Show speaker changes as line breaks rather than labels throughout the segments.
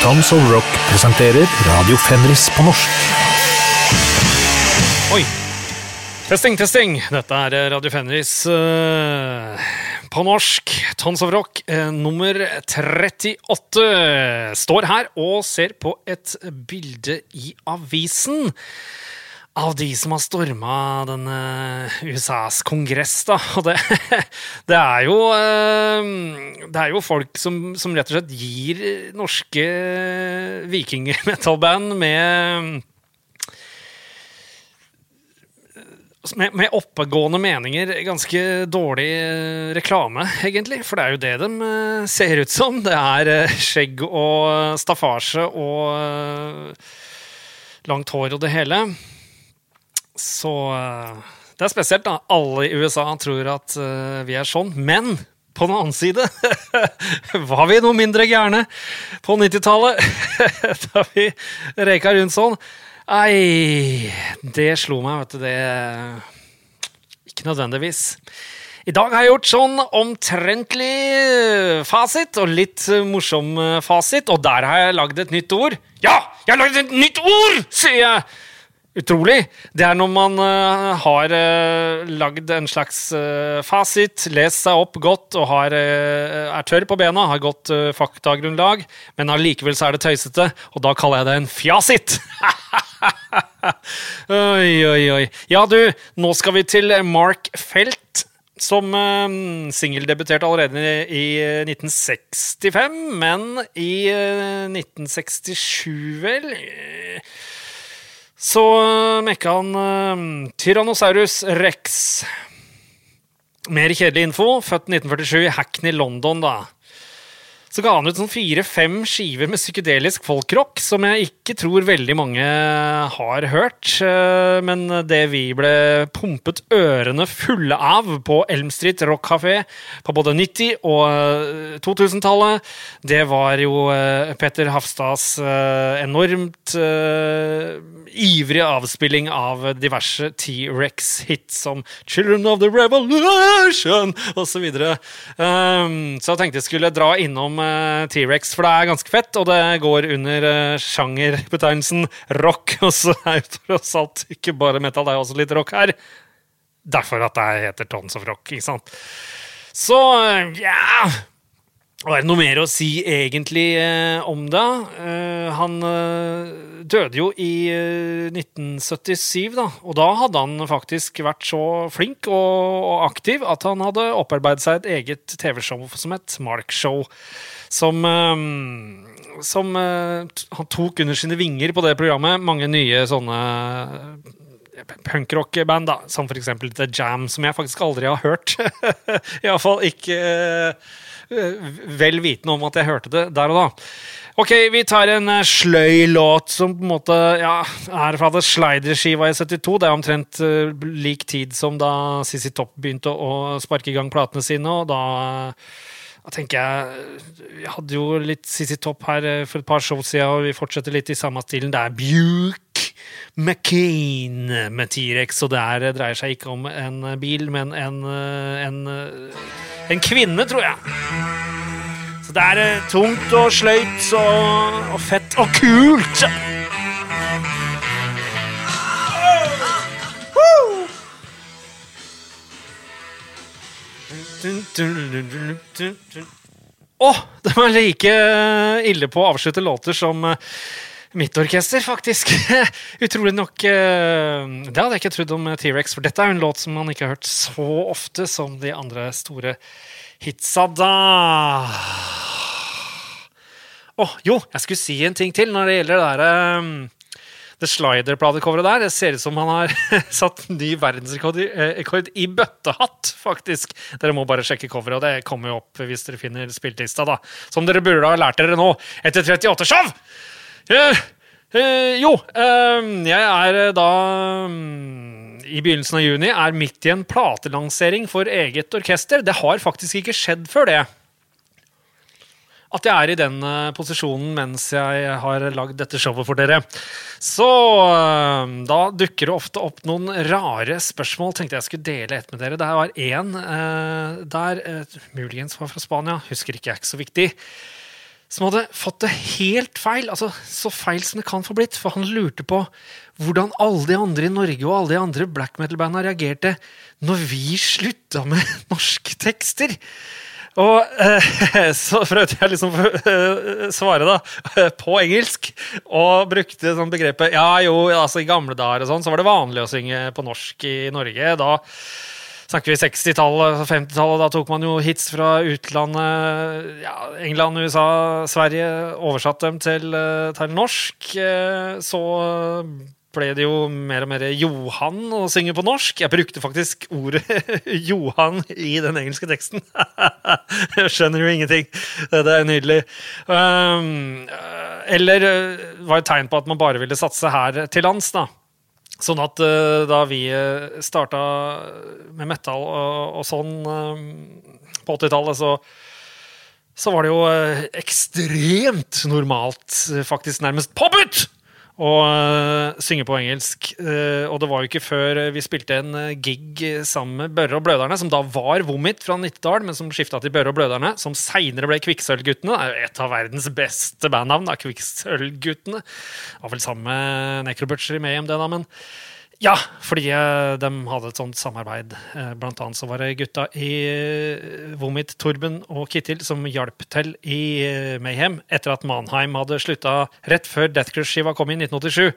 Tons of Rock presenterer Radio Fenris på norsk.
Oi. Testing, testing. Dette er Radio Fenris uh, på norsk. Tons of Rock uh, nummer 38. Står her og ser på et bilde i avisen. Av de som har storma denne USAs kongress, da. Og det, det er jo eh, Det er jo folk som, som rett og slett gir norske vikingmetallband med med, med, oppegående meninger ganske dårlig eh, reklame, egentlig. For det er jo det de eh, ser ut som. Det er eh, skjegg og staffasje og langt hår og det hele. Så det er spesielt, da. Alle i USA tror at vi er sånn. Men på den annen side var vi noe mindre gærne på 90-tallet. da vi røyka rundt sånn. Ei, det slo meg, vet du. Det Ikke nødvendigvis. I dag har jeg gjort sånn omtrentlig fasit, og litt morsom fasit, og der har jeg lagd et nytt ord. Ja, jeg har lagd et nytt ord, sier jeg! Utrolig. Det er når man uh, har uh, lagd en slags uh, fasit, lest seg opp godt og har, uh, er tørr på bena, har godt faktagrunnlag, men allikevel så er det tøysete, og da kaller jeg det en fjasit. oi, oi, oi. Ja, du, nå skal vi til Mark Felt. Som uh, singeldebuterte allerede i 1965, men i 1967, vel så uh, mekka han uh, Tyrannosaurus rex. Mer kjedelig info. Født 1947 i Hackney, London, da så ga han ut sånn fire-fem skiver med psykedelisk folkrock, som jeg ikke tror veldig mange har hørt. Eh, men det vi ble pumpet ørene fulle av på Elm Street Rock Café på både 90- og 2000-tallet, eh, det var jo eh, Petter Hafstads enormt ivrige avspilling av diverse T-rex-hits som Children of the Revolution osv. Så, videre. så jeg tenkte jeg skulle dra innom T-rex, for det er ganske fett, og det går under uh, sjangerbetegnelsen rock. Og så er jo tross alt ikke bare metal, det er også litt rock her. Derfor at det heter Tons of Rock, ikke sant. Så ja Var det noe mer å si egentlig eh, om det? Eh, han eh, døde jo i 1977, da. Og da hadde han faktisk vært så flink og, og aktiv at han hadde opparbeidet seg et eget TV-show som het Mark Show som, ehm, som eh, Han tok under sine vinger på det programmet mange nye sånne punkrockband, da, som for eksempel The Jam, som jeg faktisk aldri har hørt. Iallfall ikke vel vitende om at jeg hørte det der og da. Ok, vi tar en uh, sløy låt som på en måte ja, er fra det Slider-skiva i 72. Det er omtrent uh, lik tid som da Sissy Topp begynte å, sparke i gang platene sine, og da da tenker jeg Vi hadde jo litt Sissy Topp her eh, for et par show siden, og vi fortsetter litt i samme stilen. Det er Buke McCain med T-rex, og det er, dreier seg ikke om en bil, men en, eh, en, eh, en kvinne, tror jeg. Så det er tungt og sløyt og, og fett og kult. Å! Oh, de er like ille på å avslutte låter som eh, mitt orkester, faktisk. Utrolig nok eh, Det hadde jeg ikke trodd om T-rex, for dette er jo en låt som man ikke har hørt så ofte som de andre store hitsa da. Å, oh, jo, jeg skulle si en ting til når det gjelder det derre um, The Slider-platecoveret der. Det ser ut som han har satt ny verdensrekord i, eh, i bøttehatt, faktisk. Dere må bare sjekke coveret, og det kommer jo opp hvis dere finner spillelista, da. Som dere burde ha lært dere nå etter 38 show! Uh, uh, jo, uh, jeg er da um, i begynnelsen av juni er midt i en platelansering for eget orkester. Det har faktisk ikke skjedd før det at jeg er i den eh, posisjonen mens jeg har lagd dette showet for dere. Så eh, da dukker det ofte opp noen rare spørsmål. Tenkte jeg skulle dele et med dere. Det var én eh, der, muligens var fra Spania, husker ikke, er ikke så viktig. Som hadde fått det helt feil. altså Så feil som det kan få blitt. For han lurte på hvordan alle de andre i Norge og alle de andre black metal-banda reagerte når vi slutta med norske tekster. Og eh, så prøvde jeg liksom å eh, svare da, på engelsk, og brukte sånn begrepet Ja, jo, altså i gamle dager og sånn, så var det vanlig å synge på norsk i Norge. Da snakker vi 60-tallet, 50-tallet. Da tok man jo hits fra utlandet. Ja, England, USA, Sverige. Oversatt dem til, eh, til norsk. Eh, så ble det jo mer og mer Johan å synge på norsk. Jeg brukte faktisk ordet Johan i den engelske teksten. Jeg skjønner jo ingenting. Det er nydelig. Um, eller uh, var et tegn på at man bare ville satse her til lands, da. Sånn at uh, da vi uh, starta med metal og, og sånn uh, på 80-tallet, så så var det jo ekstremt normalt, faktisk nærmest påbudt, og uh, synge på engelsk. Uh, og det var jo ikke før vi spilte en uh, gig sammen med Børre og Bløderne, som da var Vomit fra Nittedal, men som skifta til Børre og Bløderne, som seinere ble Kvikksølvguttene. Det er jo et av verdens beste bandnavn, da, Kvikksølvguttene. Var vel sammen med Necrobutcher med Mayhem, det, da, men ja, fordi eh, de hadde et sånt samarbeid. Eh, blant annet så var det gutta i eh, Vomit, Torben og Kittil, som hjalp til i Mayhem etter at Manheim hadde slutta rett før Death Crush-skiva kom i 1987.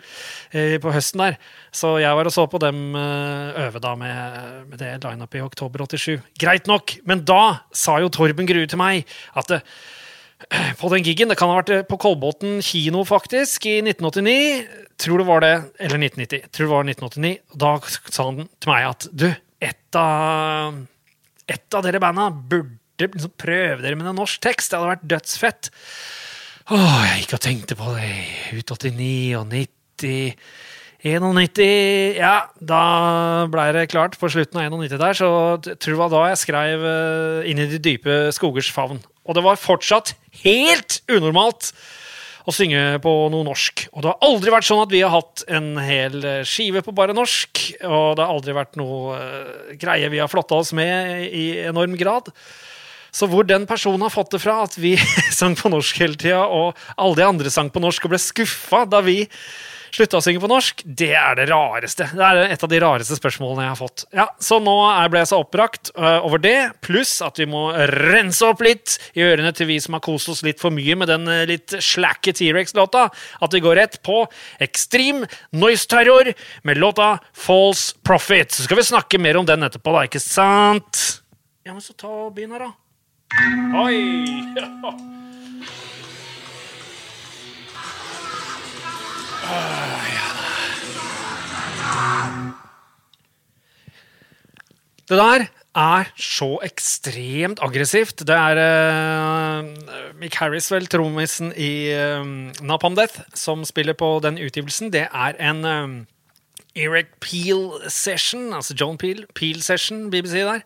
På høsten der. Så jeg var og så på dem øve da med, med det lineupet i oktober 87. Greit nok, men da sa jo Torben Grue til meg at på den gigen. Det kan ha vært på Kolbotn kino, faktisk, i 1989. Tror det var det, eller 1990. Tror det var 1989. Da sa han til meg at du, et av, et av dere banda burde liksom prøve dere med en norsk tekst. Det hadde vært dødsfett. Åh, jeg gikk og tenkte på det ut 89 og 90. 91 Ja, da blei det klart på slutten av 91 der, så tror det var da jeg skrev uh, Inn i de dype skogers favn. Og det var fortsatt helt unormalt å synge på noe norsk. Og det har aldri vært sånn at vi har hatt en hel skive på bare norsk. Og det har aldri vært noe uh, greie vi har flotta oss med i enorm grad. Så hvor den personen har fått det fra, at vi sang på norsk hele tida, og alle de andre sang på norsk og ble skuffa da vi slutta å synge på norsk, det er det rareste. Det er et av de rareste spørsmålene jeg har fått. Ja, Så nå ble jeg så oppbrakt uh, over det, pluss at vi må rense opp litt i ørene til vi som har kost oss litt for mye med den uh, litt slakke T-rex-låta, at vi går rett på Extreme Noise Terror med låta False Profit. Så skal vi snakke mer om den etterpå, da, ikke sant? Ja, men så ta og begynn her, da. Oi! Det der er så ekstremt aggressivt. Det er uh, Mick Harris, vel, trommisen i uh, Napalm Death, som spiller på den utgivelsen. Det er en uh, Eric Peel-session, altså John Peel, Peel-session, BBC der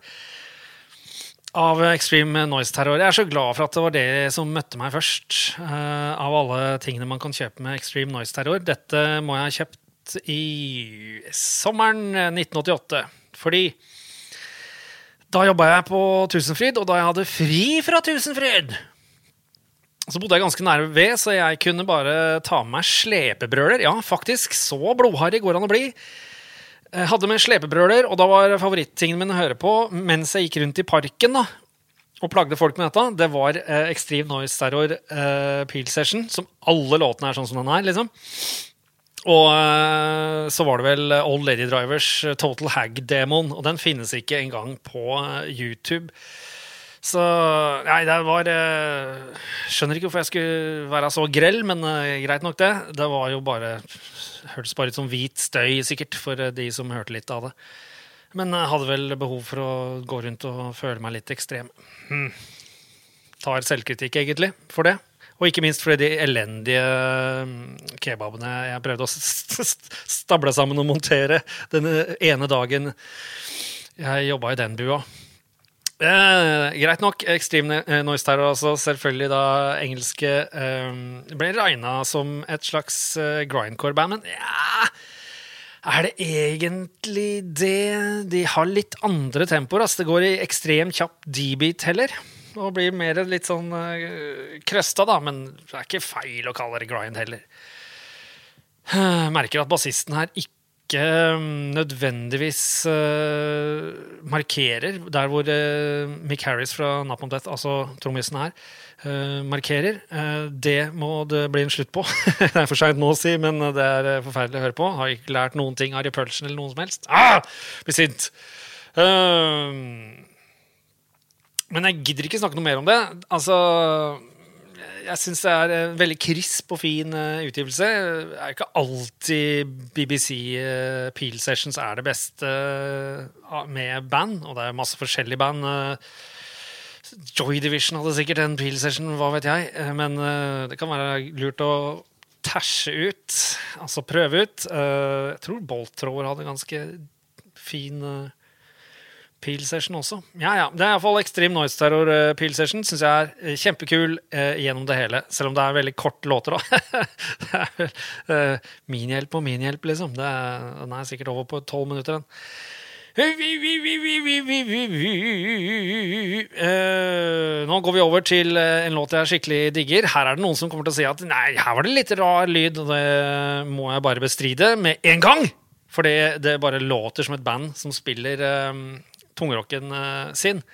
av Extreme Noise Terror. Jeg er så glad for at det var det som møtte meg først. Uh, av alle tingene man kan kjøpe med Extreme Noise Terror. Dette må jeg ha kjøpt i sommeren 1988. Fordi da jobba jeg på Tusenfryd, og da jeg hadde fri fra Tusenfryd så bodde jeg ganske nær ved, så jeg kunne bare ta med meg slepebrøler. Ja, faktisk, så blodharry går an å bli. Jeg eh, hadde med slepebrøler, og da var favorittingen min å høre på mens jeg gikk rundt i parken da, og plagde folk med dette, det var eh, Extreme Noise Terror eh, Peel Session, som alle låtene er sånn som den er. liksom. Og eh, så var det vel Old Lady Drivers eh, Total Hag-demoen, og den finnes ikke engang på eh, YouTube. Så Nei, det var Skjønner ikke hvorfor jeg skulle være så grell, men greit nok, det. Det var jo bare hørtes bare ut som hvit støy, sikkert, for eh, de som hørte litt av det. Men jeg hadde vel behov for å gå rundt og føle meg litt ekstrem. Hmm. Tar selvkritikk, egentlig, for det. Og ikke minst fordi de elendige hmm, kebabene jeg prøvde å stable sammen og montere den ene dagen jeg jobba i den bua. Eh, greit nok. Extreme Noise Terror, altså selvfølgelig da engelske eh, ble regna som et slags eh, grindcore-band, men ja Er det egentlig det? De har litt andre tempoer. Altså, det går i ekstremt kjapp D-beat heller. Og blir mer litt sånn uh, krøsta, da. Men det er ikke feil å kalle det grind heller. Merker at bassisten her ikke um, nødvendigvis uh, markerer der hvor uh, Mick Harris fra Napalm Death, altså trommisen her, uh, markerer. det må det bli en slutt på. det er for seint nå å si, men det er forferdelig å høre på. Har ikke lært noen ting av Repulsion eller noen som helst. Ah! Blir sint. men jeg gidder ikke snakke noe mer om det. Altså jeg syns det er en veldig krisp og fin uh, utgivelse. Det er ikke alltid BBC eh, Peel Sessions er det beste med band, og det er masse forskjellige band. Joy Division hadde sikkert en Peel Session, hva vet jeg. men det kan være lurt å tæsje ut, altså prøve ut. jeg tror Bolt Thrower hadde ganske fin Peel Session også. Ja, ja. Det er iallfall Extreme Noise Terror uh, Peel Session. Syns jeg er uh, kjempekul uh, gjennom det hele. Selv om det er veldig kort låter, da. det er uh, minhjelp og minhjelp, liksom. Er, den er sikkert over på tolv minutter, den. nå går vi over til en låt jeg skikkelig digger. Her er det noen som kommer til å si at nei, her var det litt rar lyd, og det må jeg bare bestride med en gang. Fordi det bare låter som et band som spiller um, tungrocken uh, sin.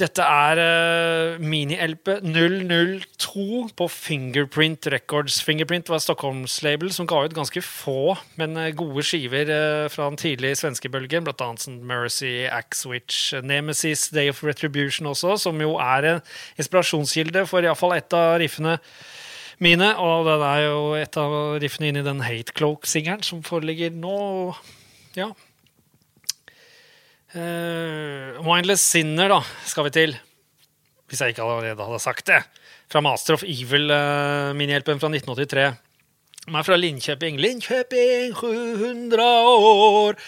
Dette er uh, mini-LP 002 på Fingerprint Records. Fingerprint var Stockholms-label som ga ut ganske få, men uh, gode skiver uh, fra den tidlige svenskebølgen. Sånn Mercy, Axwitch, Nemesis, Day of Retribution også, som jo er en inspirasjonskilde for iallfall ett av riffene mine. Og det er jo et av riffene inni den Hate Cloak-singelen som foreligger nå. Ja, Uh, Mindless Sinner da, skal vi til. Hvis jeg ikke allerede hadde sagt det. Fra Master of Evil-minihjelpen uh, fra 1983. De er fra Linköping. Linköping, 700 år!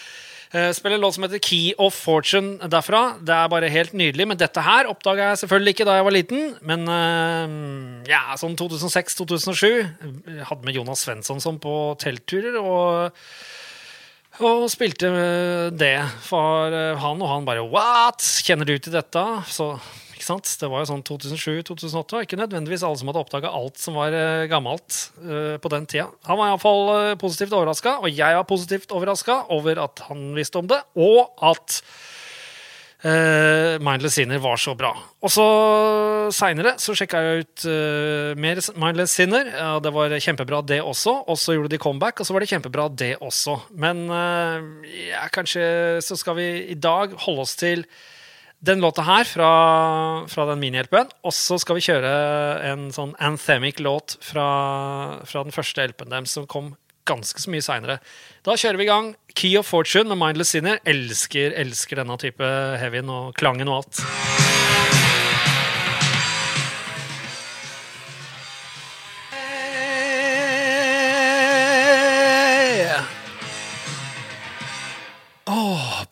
Uh, spiller en låt som heter Key of Fortune derfra. Det er bare helt nydelig. Men dette her oppdaga jeg selvfølgelig ikke da jeg var liten. Men uh, ja, sånn 2006-2007. Hadde med Jonas Svensson som på teltturer. og og spilte det for eh, han, og han bare What? Kjenner du til dette? Så? Det var jo sånn 2007-2008, og ikke nødvendigvis alle som hadde oppdaga alt som var uh, gammelt på den tida. Han var iallfall positivt overraska, og jeg var positivt overraska over at han visste om det, og at Uh, Mindless Sinner var så bra. Og så seinere så sjekka jeg ut uh, mer Mindless Sinner. Ja, det var kjempebra, det også. Og så gjorde de comeback, og så var det kjempebra, det også. Men uh, ja, kanskje så skal vi i dag holde oss til den låta her fra, fra den minihjelpen. Og så skal vi kjøre en sånn anthemic låt fra, fra den første LP-en deres som kom ganske så mye seinere. Da kjører vi i gang. Key of Fortune med Mindless Sinner. Elsker, elsker denne type heavyen og klangen og alt.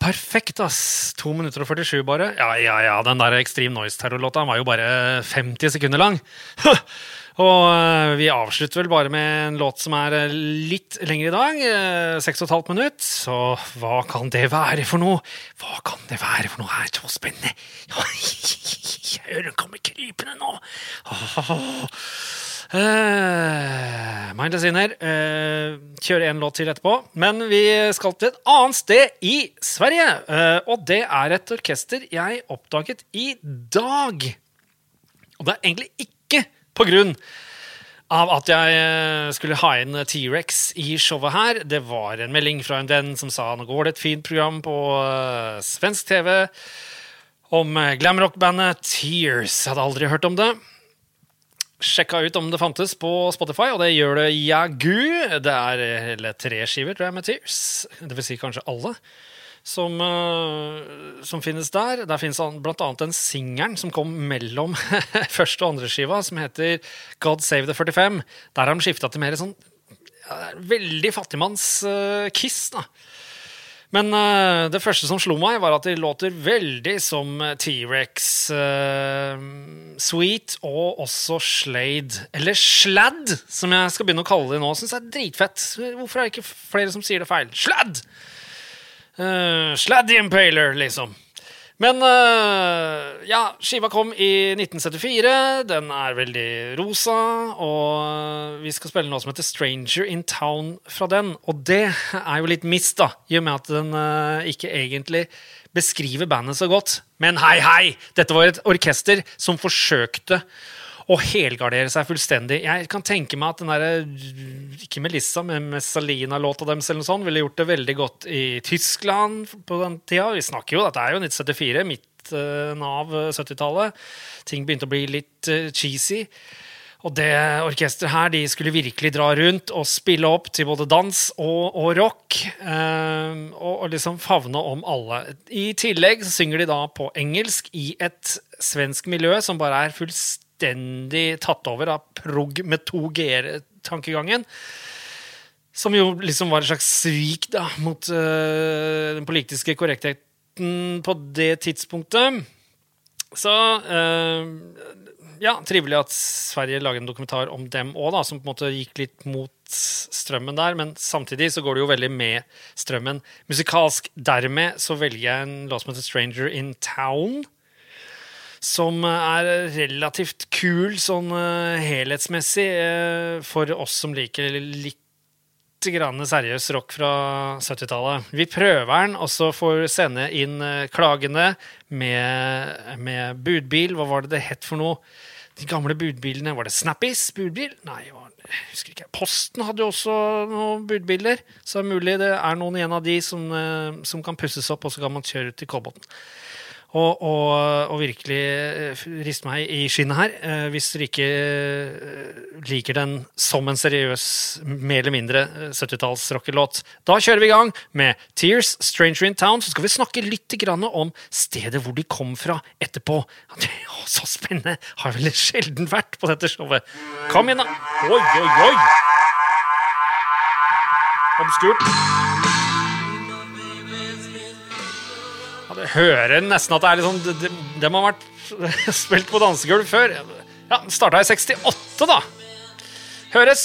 perfekt, ass. 2 minutter og 47, bare. Ja, ja, ja, den der Extreme Noise-terrorlåta var jo bare 50 sekunder lang. Og uh, vi avslutter vel bare med en låt som er uh, litt lengre i dag. Uh, seks og et halvt minutt. Så hva kan det være for noe? Hva kan det være for noe? Det er så spennende! Jeg hører hun komme krypende nå. Oh. Uh, Mindless Inner. Uh, kjører en låt til etterpå. Men vi skal til et annet sted i Sverige. Uh, og det er et orkester jeg oppdaget i dag. Og det er egentlig ikke på grunn av at jeg eh, skulle ha inn T-rex i showet her. Det var en melding fra en venn som sa nå går det et fint program på uh, svensk TV om uh, glamrock-bandet Tears. Jeg hadde aldri hørt om det. Sjekka ut om det fantes på Spotify, og det gjør det jagu. Det er hele tre skiver tror jeg, med Tears. Det vil si kanskje alle som, uh, som finnes der. Der finnes bl.a. den singelen som kom mellom første og andre skiva, som heter God Save the 45. Der har de skifta til mer sånn ja, veldig fattigmanns-kiss. Uh, men uh, det første som slo meg, var at de låter veldig som T-rex, uh, Sweet og også Slade. Eller Sladd, som jeg skal begynne å kalle det nå. Syns jeg er dritfett. Hvorfor er det ikke flere som sier det feil? Sladd! Uh, Sladdy Impaler, liksom. Men uh, ja, skiva kom i 1974. Den er veldig rosa. Og vi skal spille noe som heter Stranger in Town fra den. Og det er jo litt mist, da, i og med at den uh, ikke egentlig beskriver bandet så godt. Men hei, hei! Dette var et orkester som forsøkte å helgardere seg fullstendig. Jeg kan tenke meg at den der, ikke Melissa, men Messalina-låta deres eller noe sånt, ville gjort det veldig godt i Tyskland på den tida. Vi snakker jo, Dette er jo 1974, midten av 70-tallet. Ting begynte å bli litt uh, cheesy. Og det orkesteret her de skulle virkelig dra rundt og spille opp til både dans og, og rock. Um, og, og, liksom favne om alle. I tillegg så synger de da på engelsk i et svensk miljø som bare er fullstendig fullstendig tatt over av prog med to g-tankegangen. Som jo liksom var et slags svik da, mot uh, den politiske korrektheten på det tidspunktet. Så uh, ja, trivelig at Sverige lager en dokumentar om dem òg, som på en måte gikk litt mot strømmen der. Men samtidig så går det jo veldig med strømmen musikalsk. Dermed så velger jeg en låt som heter 'Stranger in Town' som er relativt kul sånn uh, helhetsmessig uh, for oss som liker litt grann seriøs rock fra 70-tallet. Vi prøver den, og så får sende inn klagene med, med, budbil. Hva var det det het for noe? De gamle budbilene. Var det Snappis budbil? Nei, jeg husker ikke. Posten hadde jo også noen budbiler. Så det er mulig det er noen igjen av de som, som kan pusses opp, og så kan man kjøre ut til Kolbotn og, og, og, virkelig eh, riste meg i skinnet her. Eh, hvis dere ikke eh, liker den som en seriøs, mer eller mindre 70-tallsrockelåt, Da kjører vi i gang med Tears, Stranger in Town. Så skal vi snakke litt om stedet hvor de kom fra etterpå. så spennende! Har vel sjelden vært på dette showet. Kom igjen, da! Oi, oi, oi! Obskurt. Hører nesten at det er litt sånn De, de har vært spilt på dansegulv før. Ja, starta i 68, da. Høres.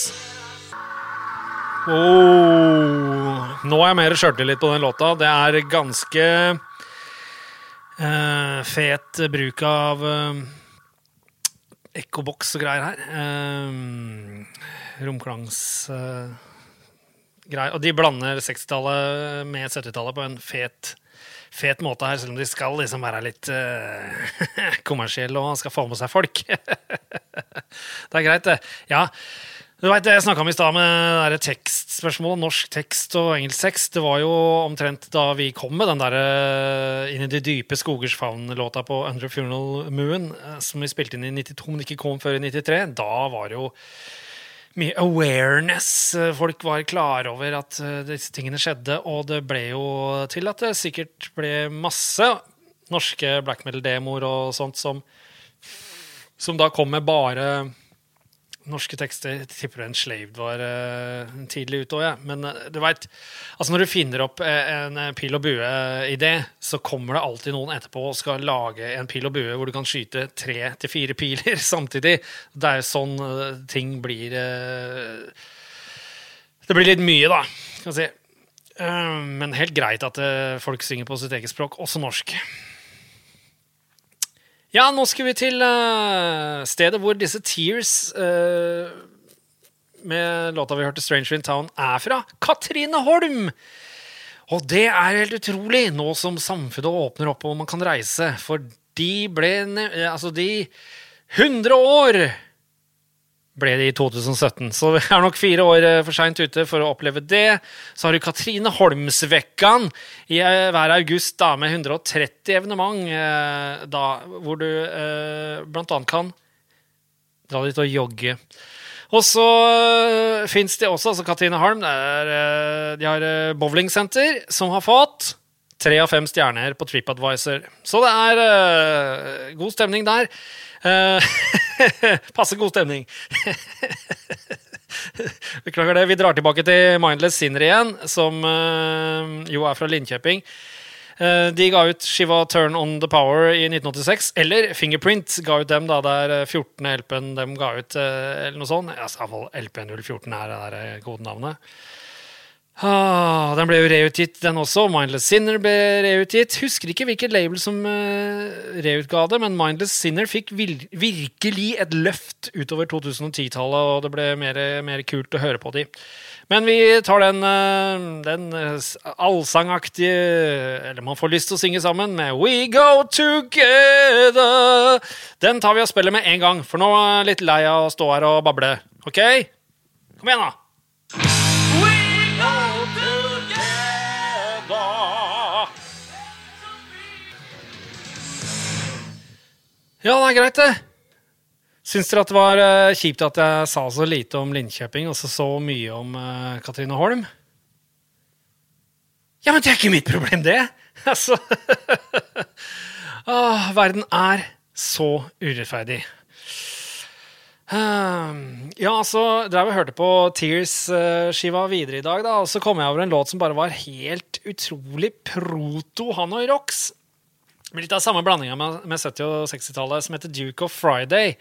Oh, nå er jeg mer sjøltillit på den låta. Det er ganske uh, fet bruk av uh, ekkoboks og greier her. Uh, Romklangs... Uh, greier. Og de blander 60-tallet med 70-tallet på en fet måte fet måte her, selv om de skal liksom være litt uh, kommersielle og skal få med seg folk. det er greit, det. Ja. Du vet, Jeg snakka om i stad med det tekstspørsmålet, norsk tekst og engelsk tekst. Det var jo omtrent da vi kom med den der uh, Inn i de dype skogers favn-låta på Under Funeral Moon, uh, som vi spilte inn i 92, men ikke kom før i 93. Da var det jo mye awareness. Folk var klar over at eh, disse tingene skjedde, og det ble jo til at det sikkert ble masse norske black metal-demoer og sånt som, som da kom med bare norske tekster. Jeg tipper Enslaved var uh, tidlig ute òg, ja. Men uh, du veit altså Når du finner opp uh, en pil og bue-idé, så kommer det alltid noen etterpå og skal lage en pil og bue hvor du kan skyte tre til fire piler samtidig. Det er jo sånn ting blir Det blir litt mye, da, kan jeg si. men helt greit at folk synger på sitt eget språk, også norsk. Ja, nå skal vi til uh, stedet hvor disse Tears uh, med låta vi hørte, 'Stranger in Town', er fra. Katrine Holm! Og det er helt utrolig, nå som samfunnet åpner opp og man kan reise. For de ble Altså, de 100 år ble det i 2017. Så vi er nok fire år eh, for seint ute for å oppleve det. Så har du Katrine Holmsvekkan i eh, hver august da, med 130 evenement, eh, da, hvor du eh, annet kan dra dit og jogge. Og så fins det også, altså Katrine Holm, er, uh, de har bowlingsenter som har fått tre av fem stjerner på TripAdvisor. Så det er uh, god stemning der. Uh, Passe god stemning. Beklager det. Vi drar tilbake til Mindless Sinner igjen, som uh, jo er fra Linköping. Uh, de ga ut skiva Turn On The Power i 1986. Eller Fingerprint ga ut dem. da, Det er 14. LP-en de ga ut, eller noe sånt. Altså, LP014 er det der kodenavnet. Ah, den ble jo reutgitt, den også. Mindless Sinner ble reutgitt. Husker ikke hvilket label som uh, reutga det, men Mindless Sinner fikk vil virkelig et løft utover 2010-tallet, og det ble mer, mer, kult å høre på de. Men vi tar den, uh, den allsangaktige Eller man får lyst til å synge sammen med We Go Together. Den tar vi og spiller med en gang, for nå er jeg litt lei av å stå her og bable. OK? Kom igjen, da. Ja, det er greit, det. Syns dere at det var uh, kjipt at jeg sa så lite om Linköping og så, så mye om uh, Katrine Holm? Ja, men det er ikke mitt problem, det! Altså Åh, Verden er så urettferdig. Uh, ja, så drev og hørte på Tears-skiva videre i dag, da, og så kom jeg over en låt som bare var helt utrolig proto Hanoi Rocks. Med litt av samme blandinga med, med 70- og 60-tallet, som heter Duke of Friday.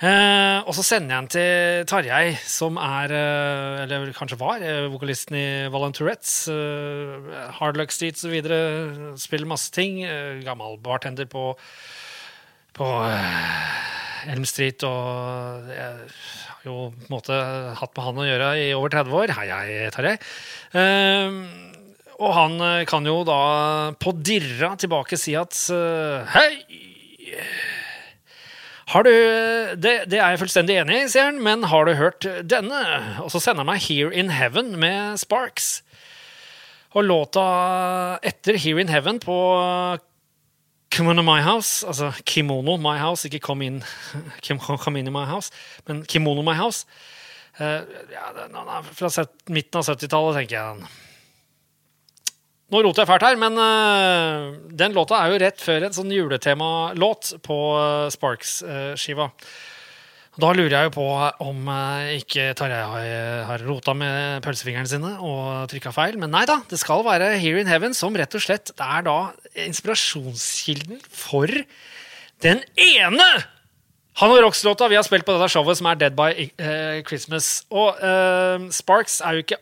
Eh, og så sender jeg den til Tarjei, som er, eh, eller kanskje var, eh, vokalisten i Volunteerettes. Eh, Hard Luck Street osv. Spiller masse ting. Eh, gammel bartender på, på eh, Elm Street. Og jeg har jo på en måte hatt med han å gjøre i over 30 år. Hei, hei, Tarjei. Eh, og han eh, kan jo da på dirra tilbake si at uh, Hei! Har du det, det, er jeg fullstendig enig i, sier han, men har du hørt denne? Og så sender han meg Here in Heaven med Sparks. Og låta etter Here in Heaven på Kimono My House, altså Kimono My House, ikke Come In, come in My House, men Kimono My House. Uh, ja, den er fra midten av 70-tallet, tenker jeg. Nå roter jeg fælt her, men uh, den låta er jo rett før en sånn juletemalåt på uh, Sparks-skiva. Uh, da lurer jeg jo på om ikke Tarjei har, har rota med pølsefingrene sine og trykka feil. Men nei da, det skal være Here in Heaven som rett og slett er da inspirasjonskilden for den ene han og Rocks-låta vi har spilt på dette showet, som er Dead by Christmas. Og Sparks er jo ikke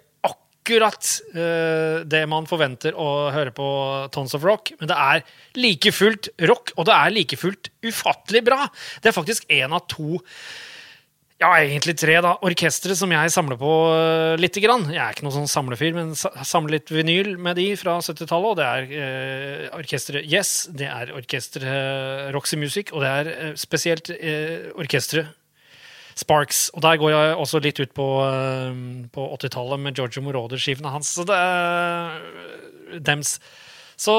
akkurat uh, det man forventer å høre på Tons of Rock, men det er like fullt rock, og det er like fullt ufattelig bra. Det er faktisk én av to ja, egentlig tre da, orkestre som jeg samler på uh, lite grann. Jeg er ikke noen sånn samlefyr, men samler litt vinyl med de fra 70-tallet. Og det er uh, orkesteret Yes, det er orkesteret uh, Roxy Music, og det er uh, spesielt uh, orkesteret Sparks. Og der går jeg også litt ut på, eh, på 80-tallet med Giorgio Moroder-skivene hans. Så det er dems. Så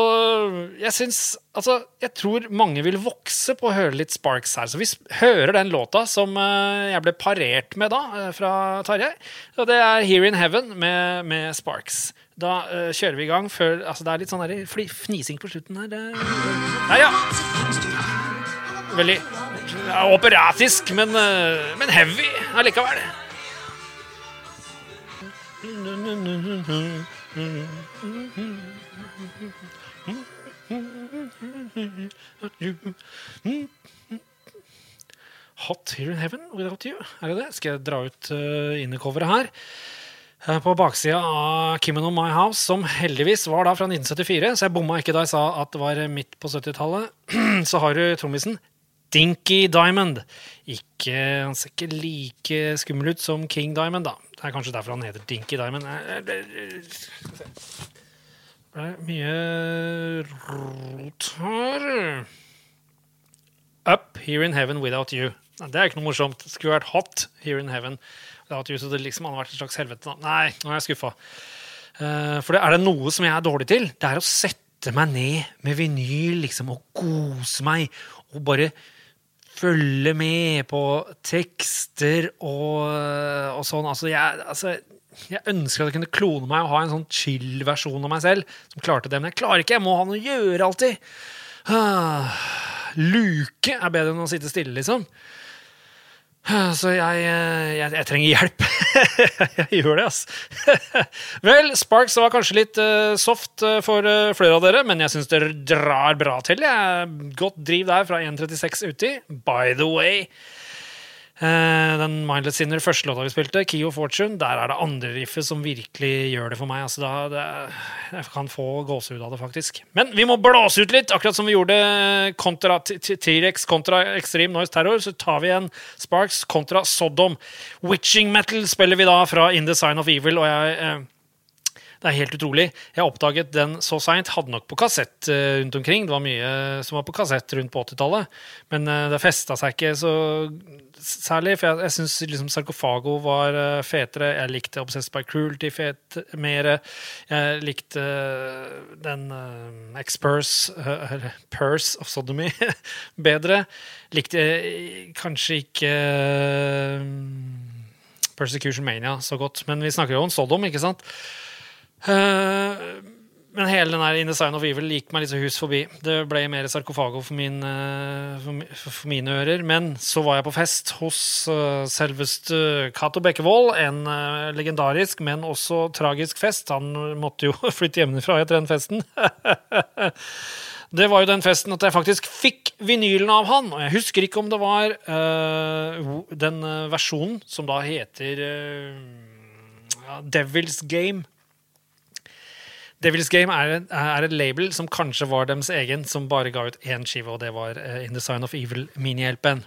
jeg syns Altså, jeg tror mange vil vokse på å høre litt Sparks her. Så vi hører den låta som eh, jeg ble parert med da, eh, fra Tarjei. Og det er Here in Heaven med, med Sparks. Da uh, kjører vi i gang før Altså, det er litt sånn der, fnising på slutten her. Nei, ja. Veldig operatisk, men, eh, men heavy allikevel. Hot Here in Heaven Without You. Er det det? Skal jeg dra ut uh, innecoveret her? Uh, på baksida av Kimmen on My House, som heldigvis var da fra 1974, så jeg bomma ikke da jeg sa at det var midt på 70-tallet, så har du trommisen Dinky Diamond. Ikke, han ser ikke like skummel ut som King Diamond, da. Det er kanskje derfor han heter Dinky Diamond. Det er mye rot her. Up Here in Heaven Without You. Det er ikke noe morsomt. Det skulle vært Hot Here in Heaven Without You, så det liksom hadde vært et slags helvete. Nei, nå er jeg skuffa. Eh, for er det noe som jeg er dårlig til, det er å sette meg ned med vinyl liksom, og kose meg og bare følge med på tekster og, og sånn. Altså jeg, altså, jeg, ønsker at jeg kunne klone meg og ha en sånn chill-versjon av meg selv som klarte det, men jeg klarer ikke. Jeg må ha noe å gjøre alltid. Ah, luke er bedre enn å sitte stille, liksom. Så jeg, jeg, jeg trenger hjelp. jeg gjør det, altså. Vel, Sparks var kanskje litt uh, soft uh, for uh, flere av dere, men jeg syns dere drar bra til. Jeg. Godt driv der fra 1.36 uti. By the way. Den Mindless Sinner, første låta vi spilte, Key of Fortune, der er det andre riffet som virkelig gjør det for meg. Altså, da, det, jeg kan få gåsehud av det, faktisk. Men vi må blåse ut litt, akkurat som vi gjorde kontra T-rex kontra Extreme Noise Terror. Så tar vi en Sparks kontra Sodom. Witching Metal spiller vi da fra In the Sign of Evil, og jeg eh, det er helt utrolig. Jeg oppdaget den så seint. Hadde nok på kassett uh, rundt omkring. Det var mye som var på kassett rundt på 80-tallet. Men uh, det festa seg ikke så særlig, for jeg, jeg syns liksom Sarkofago var uh, fetere. Jeg likte Obsessed by Cruelty fet mer. Jeg likte den uh, Expurse, Purse of Sodomy, bedre. Likte kanskje ikke Persecution Mania så godt, men vi snakker jo om Sodom, ikke sant? Uh, men hele den der In the Sign of Evil gikk meg litt hus forbi. Det ble mer sarkofago for, min, uh, for, mine ører. Men så var jeg på fest hos uh, selveste Cato Bekkevold. En legendarisk, men også tragisk fest. Han måtte jo flytte hjemmefra etter den festen. det var jo den festen at jeg faktisk fikk vinylen av han. Og jeg husker ikke om det var den versjonen som da heter Devil's Game Devil's Game er, er, et label som kanskje var deres egen, som bare ga ut én skive, og det var uh, In the Sign of Evil minihjelpen.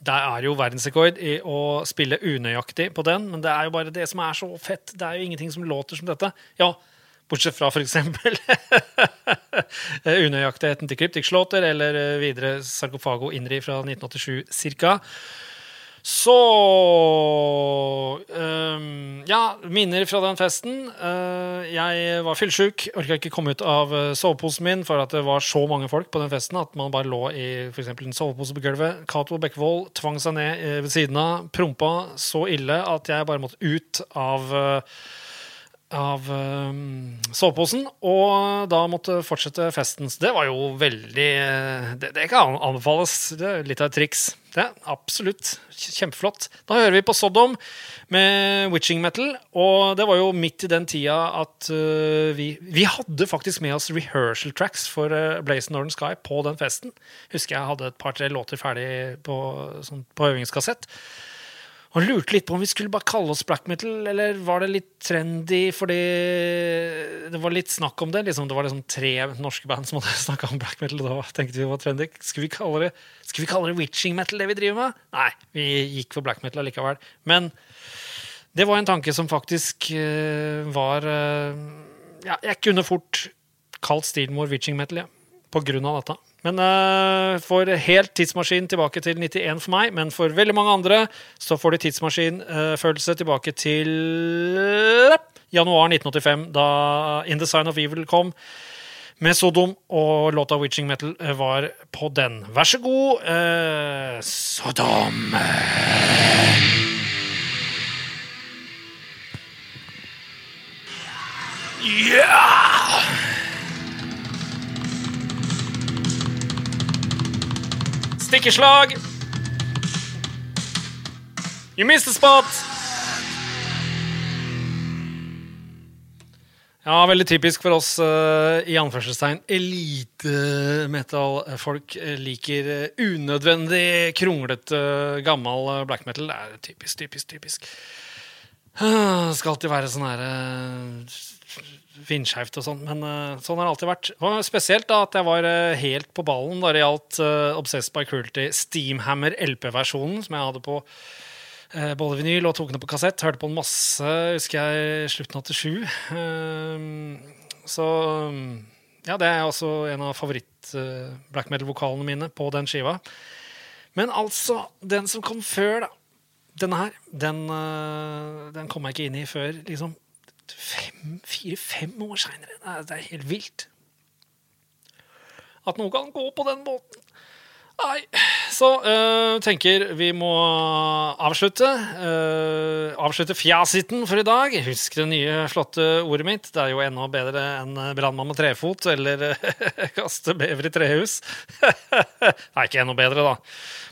Det er jo verdensrekord i å spille unøyaktig på den, men det er jo bare det som er så fett. Det er jo ingenting som låter som dette. Ja, bortsett fra f.eks. unøyaktigheten til Cryptic Slaughter eller eh, videre Sarkofago Inri fra 1987 ca. Så um, Ja, minner fra den festen. Uh, jeg var fyllesyk, orka ikke komme ut av uh, soveposen min for at det var så mange folk på den festen at man bare lå i for en sovepose på gulvet. Cato Bekkevold tvang seg ned uh, ved siden av, prompa så ille at jeg bare måtte ut av uh, av um, soveposen, og da måtte fortsette festen. Så det var jo veldig Det, det kan anbefales. Det er litt av et triks. Det er Absolutt. Kjempeflott. Da hører vi på Sodom med Witching Metal. Og det var jo midt i den tida at uh, vi Vi hadde faktisk med oss rehearsal tracks for uh, Blaze Northern Sky på den festen. Husker jeg hadde et par-tre låter ferdig på, sånn, på øvingskassett. Og lurte litt på om vi skulle bare kalle oss black metal, eller var det litt trendy fordi det var litt snakk om det? Liksom, det var liksom tre norske band som hadde snakka om black metal. Og da tenkte vi det var trendy. Skulle vi, kalle det, skulle vi kalle det witching metal, det vi driver med? Nei, vi gikk for black metal allikevel. Men det var en tanke som faktisk uh, var uh, Ja, jeg kunne fort kalt Steelmore witching metal, ja. På grunn av dette. Men uh, for helt tidsmaskin tilbake til 91 for meg. Men for veldig mange andre så får de tidsmaskinfølelse uh, tilbake til januar 1985, da In the Sign of Evil kom. Med Sodom, og låta Witching Metal uh, var på den. Vær så god, uh, Sodom. Yeah! Stikkeslag. You missed the spot. Ja, veldig typisk for oss uh, i anførselstegn elite-metal-folk liker uh, unødvendig kronglete, uh, gammel black metal. Det er typisk, typisk, typisk. Skal alltid være sånn herre vindskeivt og sånn, men uh, sånn har det alltid vært. Og spesielt da at jeg var uh, helt på ballen da det gjaldt uh, Obsessed by Cruelty Steamhammer LP-versjonen, som jeg hadde på både vinyl og tok den på kassett. Hørte på den masse, husker jeg, slutten av 87. så ja, det er også en av favoritt-black metal-vokalene mine på den skiva. Men altså, den som kom før, da. Denne her, den, den kom jeg ikke inn i før liksom fire-fem år seinere. Det er helt vilt. At noe kan gå på den måten. Nei. Så øh, tenker vi må avslutte. Øh, avslutte fjasiten for i dag. Husk det nye, flotte ordet mitt. Det er jo enda bedre enn brannmann med trefot eller kaste bever i trehus. det er ikke enda bedre, da.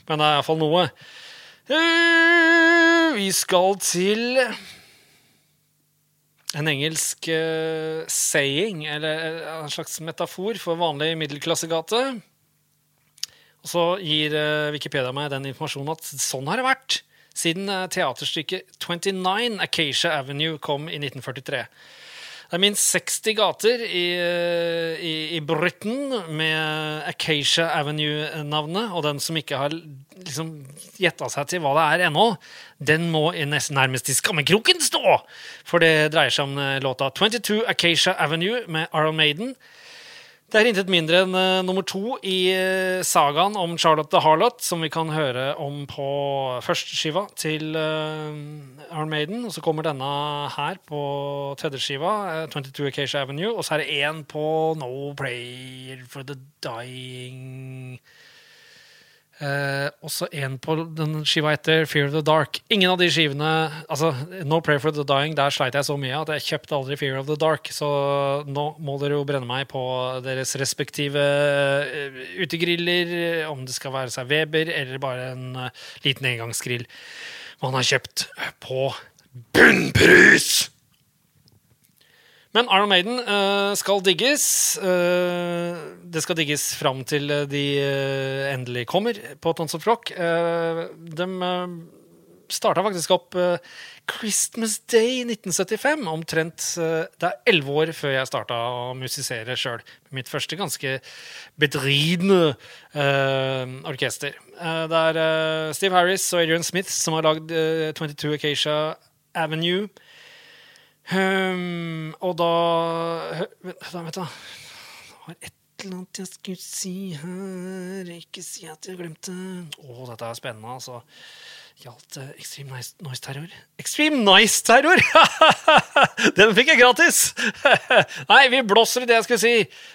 Men det er iallfall noe. Uh, vi skal til en engelsk uh, saying, eller uh, en slags metafor for vanlig middelklassegate. Og så gir uh, Wikipedia meg den informasjonen at sånn har det vært siden uh, teaterstykket 29 Acacia Avenue kom i 1943. Det er minst 60 gater i, i, i Britain med Acacia Avenue-navnet, og den som ikke har liksom gjetta seg til hva det er ennå, den må i nest- nærmest i skammekroken stå! For det dreier seg om eh, låta 22 Acacia Avenue med Iron Maiden. Det er intet mindre enn uh, nummer to i uh, sagaen om Charlotte the Harlot, som vi kan høre om på førsteskiva til uh, Iron Maiden. Og så kommer denne her på tredjeskiva, uh, 22 Acacia Avenue. Og så er det én på No Player for the Dying Eh, også en på den skiva etter, Fear of the Dark. Ingen av de skivene altså No Prayer for the Dying, der sleit jeg så mye at jeg kjøpte aldri Fear of the Dark. Så nå må dere jo brenne meg på deres respektive eh, utegriller, om det skal være seg Weber eller bare en eh, liten engangsgrill man har kjøpt på bunnpris! Men Iron Maiden eh, skal digges. Eh, det skal digges fram til de eh, endelig kommer på Tons of Rock. De starta faktisk opp Christmas Day 1975, omtrent Det er elleve år før jeg starta å musisere sjøl. Mitt første ganske bedridende uh, orkester. Uh, det er uh, Steve Harris og Adrian Smith som har lagd eh, 22 Acacia Avenue. Um, og da Vent, da, Jeg har var et eller annet jeg skulle si her Ikke si at jeg glemte Å, dette er spennende, altså. Gjaldt uh, Extreme Nice, noise Terror. Extreme Nice Terror! Den fikk jeg gratis! Nei, vi blåser i det jeg skulle si.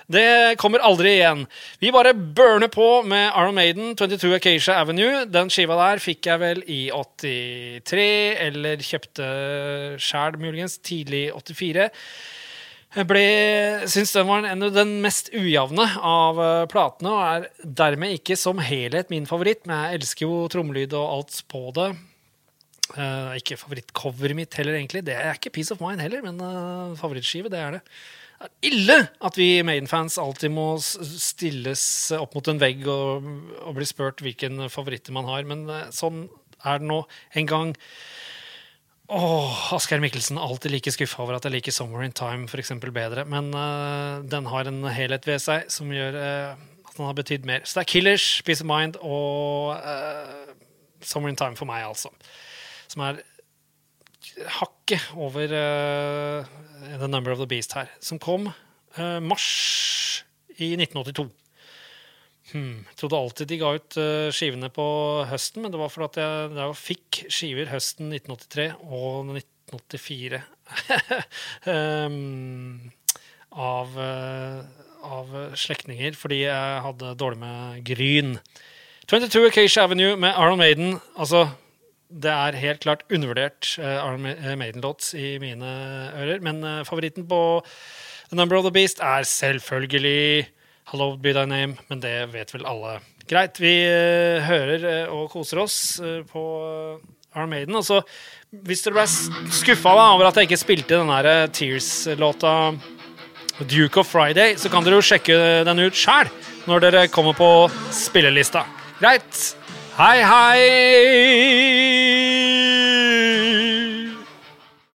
Det kommer aldri igjen. Vi bare burner på med Iron Maiden, 22 Acacia Avenue. Den skiva der fikk jeg vel i 83, eller kjøpte sjæl muligens tidlig 84. Jeg syns den var en den mest ujevne av eh, platene, og er dermed ikke som helhet min favoritt, men jeg elsker jo trommelyd og alt på det. Uh, ikke favorittcoveret mitt heller, egentlig. Det er ikke Peace of Mind heller, men uh, favorittskive, det er det. Det er ille at vi Maiden-fans alltid må stilles opp mot en vegg og, og bli spurt hvilken favoritter man har, men uh, sånn er det nå en gang. Åh, Asgeir Mikkelsen alltid like skuffa over at jeg liker Somewhere in Time for eksempel, bedre. Men uh, den har en helhet ved seg som gjør uh, at den har betydd mer. Så det er Killers, Peace of Mind og uh, Somewhere in Time for meg, altså. Som er hakket over The Number of the Beast her. Som kom mars i 1982. Hmm. Jeg trodde alltid de ga ut eh, skivene på høsten, men det var fordi jeg, jeg fikk skiver høsten 1983 og 1984 um, av, eh, av slektninger, fordi jeg hadde dårlig med gryn. 22 Acacia Avenue med Aron Maiden. Altså, det er helt klart undervurdert uh, Iron eh, Maiden-låt i mine ører, men uh, favoritten på The Number of the Beast er selvfølgelig Hallowed Be Thy Name, men det vet vel alle. Greit, vi eh, hører eh, og koser oss eh, på Arm Maiden. Og så, hvis dere ble skuffa over at jeg ikke spilte den der Tears-låta Duke of Friday, så kan dere jo sjekke den ut sjæl når dere kommer på spillelista. Greit. Hei, hei!